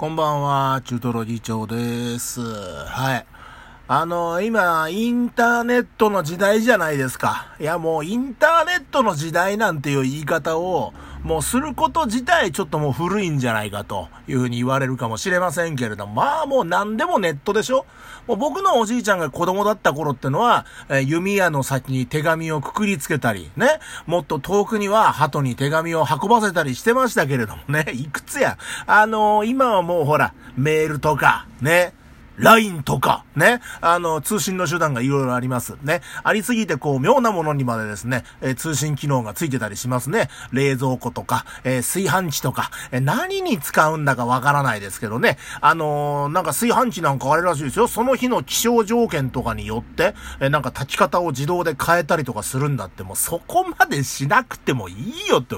こんばんは、中トロ議長です。はい。あの、今、インターネットの時代じゃないですか。いや、もうインターネットの時代なんていう言い方を、もうすること自体ちょっともう古いんじゃないかというふうに言われるかもしれませんけれども、まあもう何でもネットでしょ。もう僕のおじいちゃんが子供だった頃ってのは、え弓矢の先に手紙をくくりつけたり、ね、もっと遠くには鳩に手紙を運ばせたりしてましたけれどもね、いくつや。あのー、今はもうほら、メールとか、ね、LINE とか、ね、あの、通信の手段がいろいろあります。ね。ありすぎて、こう、妙なものにまでですね、えー、通信機能がついてたりしますね。冷蔵庫とか、えー、炊飯器とか、えー、何に使うんだかわからないですけどね。あのなんか炊飯器なんかあれらしいですよ。その日の気象条件とかによって、えなんか炊き方を自動で変えたりとかするんだって、もうそこまでしなくてもいいよって、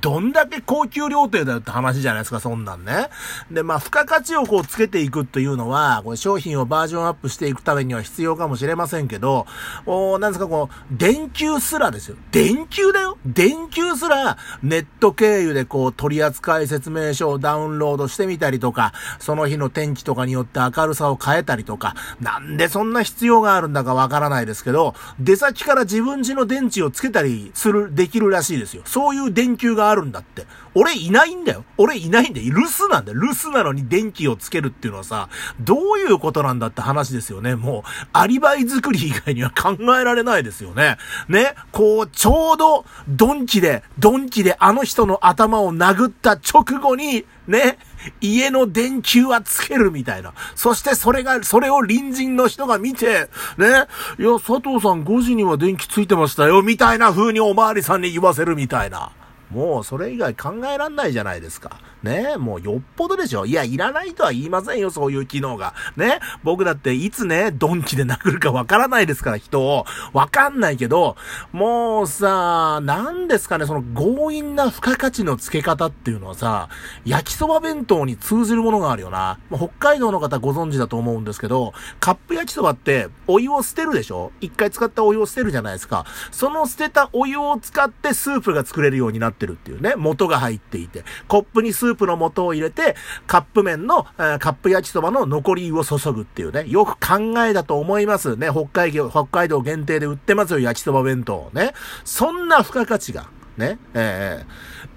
どんだけ高級料亭だよって話じゃないですか、そんなんね。で、まあ、付加価値をこうつけていくっていうのは、これ商品をバージョンアップしていくためには必要かもしれませんけど、おなんですか、こう、電球すらですよ。電球だよ電球すら、ネット経由でこう、取扱説明書をダウンロードしてみたりとか、その日の天気とかによって明るさを変えたりとか、なんでそんな必要があるんだかわからないですけど、出先から自分家の電池をつけたりする、できるらしいですよ。そういう電球があるんだって。俺いないんだよ。俺いないんだよ。留守なんだよ。留守なのに電気をつけるっていうのはさ、どういいうことなんだって話ですよね。もう、アリバイ作り以外には考えられないですよね。ね？こう、ちょうど、ドンキで、ドンキであの人の頭を殴った直後に、ね、家の電球はつけるみたいな。そしてそれが、それを隣人の人が見て、ね、いや、佐藤さん5時には電気ついてましたよ、みたいな風におまわりさんに言わせるみたいな。もうそれ以外考えらんないじゃないですか。ねもうよっぽどでしょ。いや、いらないとは言いませんよ、そういう機能が。ね僕だっていつね、ドンキで殴るかわからないですから、人を。わかんないけど、もうさ、なんですかね、その強引な付加価値の付け方っていうのはさ、焼きそば弁当に通じるものがあるよな。北海道の方ご存知だと思うんですけど、カップ焼きそばってお湯を捨てるでしょ一回使ったお湯を捨てるじゃないですか。その捨てたお湯を使ってスープが作れるようになってるっていうね、元が入っていて、コップにスープの素を入れて、カップ麺の、え、カップ焼きそばの残り湯を注ぐっていうね、よく考えだと思いますね。北海道、北海道限定で売ってますよ、焼きそば弁当ね。そんな付加価値が、ね、えー、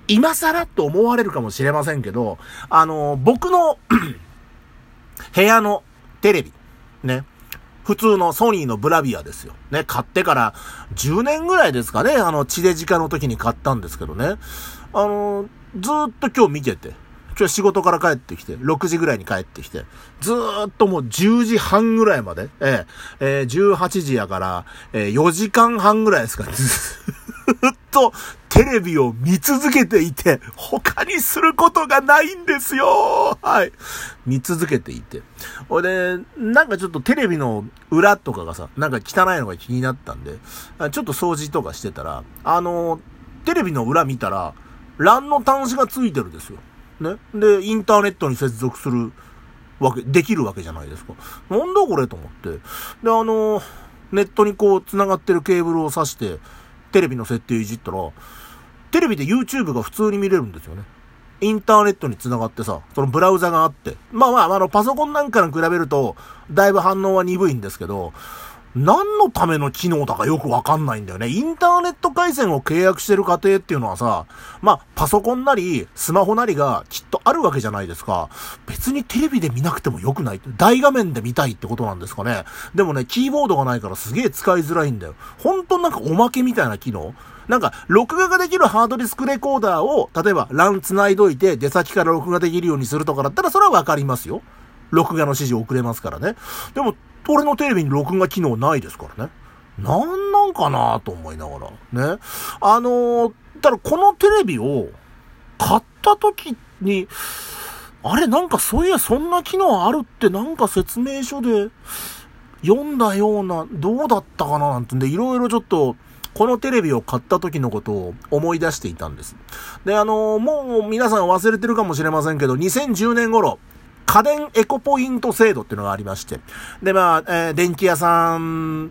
今更と思われるかもしれませんけど、あのー、僕の 部屋のテレビ、ね、普通のソニーのブラビアですよ。ね、買ってから10年ぐらいですかね、あの、地デジ化の時に買ったんですけどね。あの、ずっと今日見てて、今日仕事から帰ってきて、6時ぐらいに帰ってきて、ずーっともう10時半ぐらいまで、えええー、18時やから、えー、4時間半ぐらいですか、ずーっとテレビを見続けていて、他にすることがないんですよはい。見続けていて。ほいで、なんかちょっとテレビの裏とかがさ、なんか汚いのが気になったんで、ちょっと掃除とかしてたら、あの、テレビの裏見たら、欄の端子がついてるんですよ。ね？で、インターネットに接続するわけ、できるわけじゃないですか。なんだこれと思って。で、あの、ネットにこう繋がってるケーブルを挿して、テレビの設定いじったら、テレビで YouTube が普通に見れるんですよね。インターネットに繋がってさ、そのブラウザがあって。まあまあ、あの、パソコンなんかに比べると、だいぶ反応は鈍いんですけど、何のための機能だかよくわかんないんだよね。インターネット回線を契約してる家庭っていうのはさ、まあ、パソコンなり、スマホなりがきっとあるわけじゃないですか。別にテレビで見なくてもよくない大画面で見たいってことなんですかね。でもね、キーボードがないからすげえ使いづらいんだよ。ほんとなんかおまけみたいな機能なんか、録画ができるハードディスクレコーダーを、例えば LAN 繋いどいて、出先から録画できるようにするとかだったら、それはわかりますよ。録画の指示遅れますからね。でも、俺のテレビに録画機能ないですからね。なんなんかなと思いながら。ね。あのー、ただこのテレビを買った時に、あれなんかそういやそんな機能あるってなんか説明書で読んだような、どうだったかななんてんで、いろいろちょっと、このテレビを買った時のことを思い出していたんです。で、あのー、もう皆さん忘れてるかもしれませんけど、2010年頃、家電エコポイント制度っていうのがありまして。で、まあ、えー、電気屋さん、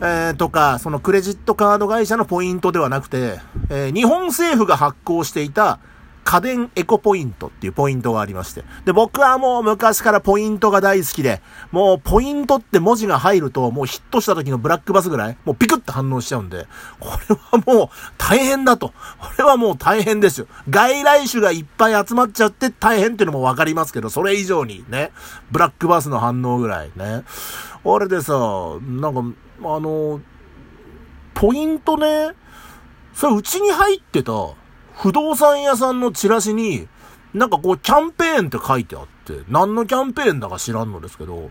えー、とか、そのクレジットカード会社のポイントではなくて、えー、日本政府が発行していた家電エコポイントっていうポイントがありまして。で、僕はもう昔からポイントが大好きで、もうポイントって文字が入ると、もうヒットした時のブラックバスぐらい、もうピクッと反応しちゃうんで、これはもう大変だと。これはもう大変ですよ。外来種がいっぱい集まっちゃって大変っていうのもわかりますけど、それ以上にね、ブラックバスの反応ぐらいね。あれでさ、なんか、あの、ポイントね、それうちに入ってた不動産屋さんのチラシに、なんかこうキャンペーンって書いてあって、何のキャンペーンだか知らんのですけど、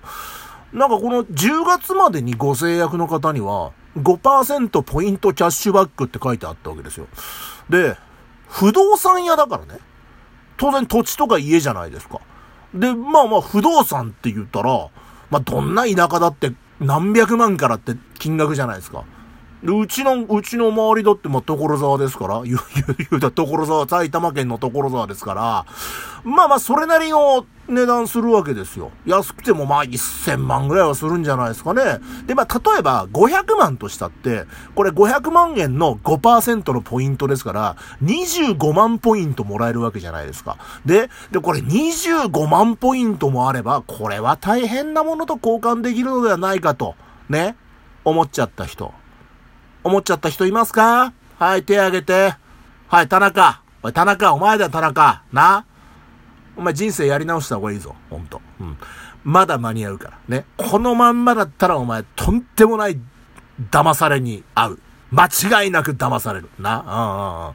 なんかこの10月までにご制約の方には5%ポイントキャッシュバックって書いてあったわけですよ。で、不動産屋だからね。当然土地とか家じゃないですか。で、まあまあ不動産って言ったら、まあどんな田舎だって何百万からって金額じゃないですか。うちの、うちの周りだって、ま、所沢ですから、言う、言うた所沢、埼玉県の所沢ですから、まあまあ、それなりの値段するわけですよ。安くてもまあ、1000万ぐらいはするんじゃないですかね。で、まあ、例えば、500万としたって、これ500万円の5%のポイントですから、25万ポイントもらえるわけじゃないですか。で、で、これ25万ポイントもあれば、これは大変なものと交換できるのではないかと、ね、思っちゃった人。思っちゃった人いますか？はい、手挙げて。はい、田中。おい、田中、お前だ、田中。な？お前人生やり直した方がいいぞ。ほんと。うん。まだ間に合うから。ね。このまんまだったらお前、とんでもない騙されに合う。間違いなく騙される。な？うんうんうん。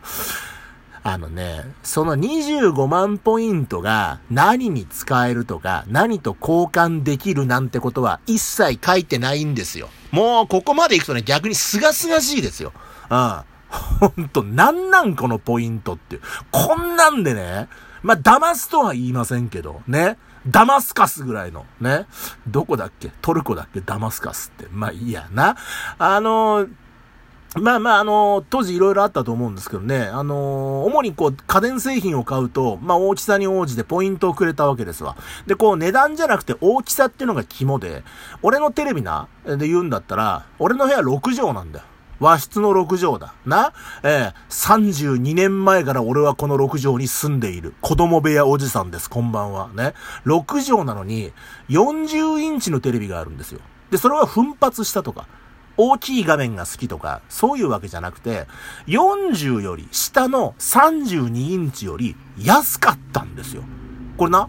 あのね、その25万ポイントが何に使えるとか、何と交換できるなんてことは一切書いてないんですよ。もうここまで行くとね、逆に清々しいですよ。うん。ほんと、なんなんこのポイントって。こんなんでね、まあ、騙すとは言いませんけど、ね。ダマスカスぐらいの、ね。どこだっけ？トルコだっけ？ダマスカスって。まあいいやな。あのーまあまあ、あの、当時いろいろあったと思うんですけどね、あの、主にこう、家電製品を買うと、まあ大きさに応じてポイントをくれたわけですわ。で、こう、値段じゃなくて大きさっていうのが肝で、俺のテレビな、で言うんだったら、俺の部屋6畳なんだよ。和室の6畳だ。な？ええー、32年前から俺はこの6畳に住んでいる。子供部屋おじさんです、こんばんは。ね？6畳なのに、40インチのテレビがあるんですよ。で、それは奮発したとか。大きい画面が好きとか、そういうわけじゃなくて、40より下の32インチより安かったんですよ。これな、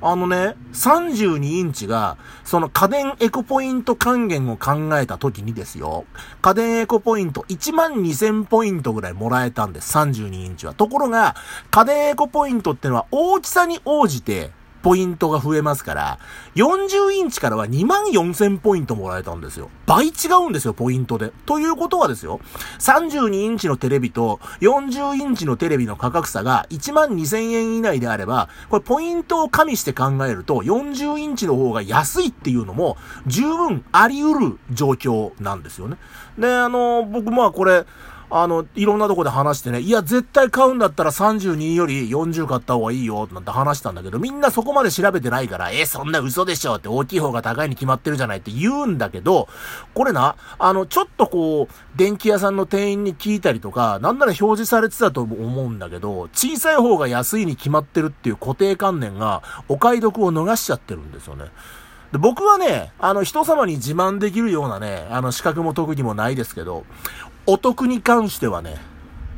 あのね、32インチが、その家電エコポイント還元を考えた時にですよ、家電エコポイント1万2000ポイントぐらいもらえたんです、32インチは。ところが、家電エコポイントってのは大きさに応じて、ポイントが増えますから、40インチからは2万4000ポイントもらえたんですよ。倍違うんですよ、ポイントで。ということはですよ、32インチのテレビと40インチのテレビの価格差が1万2000円以内であれば、これポイントを加味して考えると、40インチの方が安いっていうのも十分あり得る状況なんですよね。で、あの、僕まあこれ、あの、いろんなとこで話してね、いや、絶対買うんだったら32より40買った方がいいよ、なんて話したんだけど、みんなそこまで調べてないから、え、そんな嘘でしょって大きい方が高いに決まってるじゃないって言うんだけど、これな、あの、ちょっとこう、電気屋さんの店員に聞いたりとか、なんなら表示されてたと思うんだけど、小さい方が安いに決まってるっていう固定観念が、お買い得を逃しちゃってるんですよね。で僕はね、あの、人様に自慢できるようなね、あの、資格も特技もないですけど、お得に関してはね、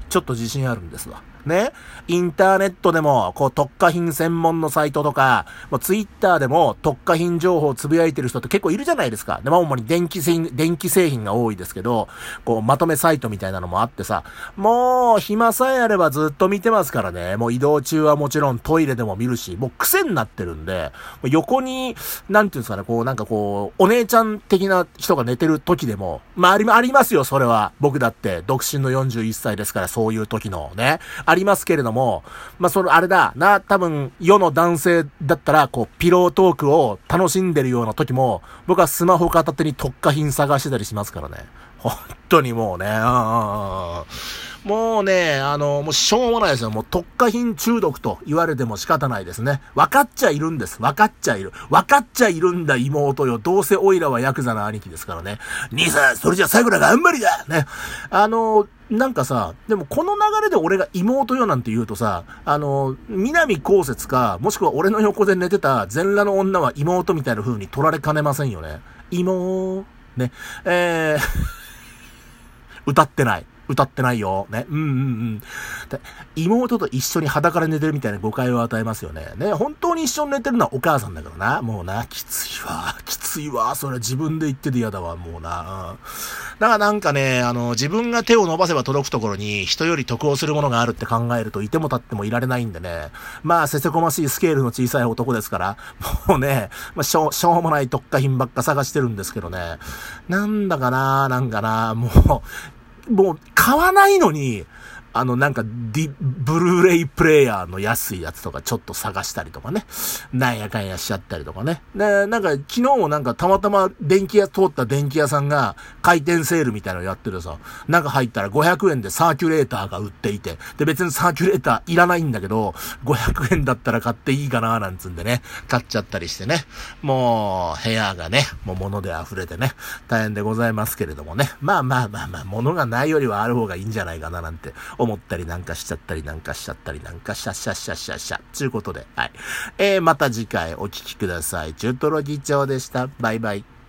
ちょっと自信あるんですわ。ね。インターネットでも、こう、特化品専門のサイトとか、もうツイッターでも特化品情報をつぶやいてる人って結構いるじゃないですか。で、まあ、主に電気製品、電気製品が多いですけど、こう、まとめサイトみたいなのもあってさ、もう、暇さえあればずっと見てますからね。もう移動中はもちろんトイレでも見るし、もう癖になってるんで、横に、なんていうんですかね、こう、なんかこう、お姉ちゃん的な人が寝てる時でも、まあ、あり、ありますよ、それは。僕だって、独身の41歳ですから、そういう時のね。ありますけれども、まあ、それ、あれだ、な、多分、世の男性だったら、こう、ピロートークを楽しんでるような時も、僕はスマホ片手に特化品探してたりしますからね。本当にもうね、うんもうね、あの、もうしょうもないですよ。もう特化品中毒と言われても仕方ないですね。分かっちゃいるんです。分かっちゃいる。分かっちゃいるんだ妹よ。どうせオイラはヤクザの兄貴ですからね。兄さん、それじゃ最後だ頑張りだね。あの、なんかさ、でもこの流れで俺が妹よなんて言うとさ、あの、南高節か、もしくは俺の横で寝てた全裸の女は妹みたいな風に取られかねませんよね。妹、ね、えー 歌ってない。歌ってないよ。ね。うんうんうん。妹と一緒に裸で寝てるみたいな誤解を与えますよね。ね。本当に一緒に寝てるのはお母さんだからな。もうな、きついわ。きついわ。それは自分で言ってて嫌だわ。もうな。うん。だからなんかね、あの、自分が手を伸ばせば届くところに人より得をするものがあるって考えるといても立ってもいられないんでね。まあ、せせこましいスケールの小さい男ですから、もうね、まあ、しょう、しょうもない特化品ばっか探してるんですけどね。なんだかな、なんかな、もう、もう買わないのに、あの、なんか、ディ、ブルーレイプレイヤーの安いやつとかちょっと探したりとかね。なんやかんやしちゃったりとかね。で、なんか、昨日もなんかたまたま電気屋通った電気屋さんが回転セールみたいなのやってるさ。中入ったら500円でサーキュレーターが売っていて。で、別にサーキュレーターいらないんだけど、500円だったら買っていいかななんつんでね。買っちゃったりしてね。もう、部屋がね、もう物で溢れてね。大変でございますけれどもね。まあまあまあまあ、物がないよりはある方がいいんじゃないかななんて思ったりなんかしちゃったりなんかしちゃったりなんかしゃしゃしゃしゃしゃ。ちゅうことで、はい。えー、また次回お聴きください。中トロ議長でした。バイバイ。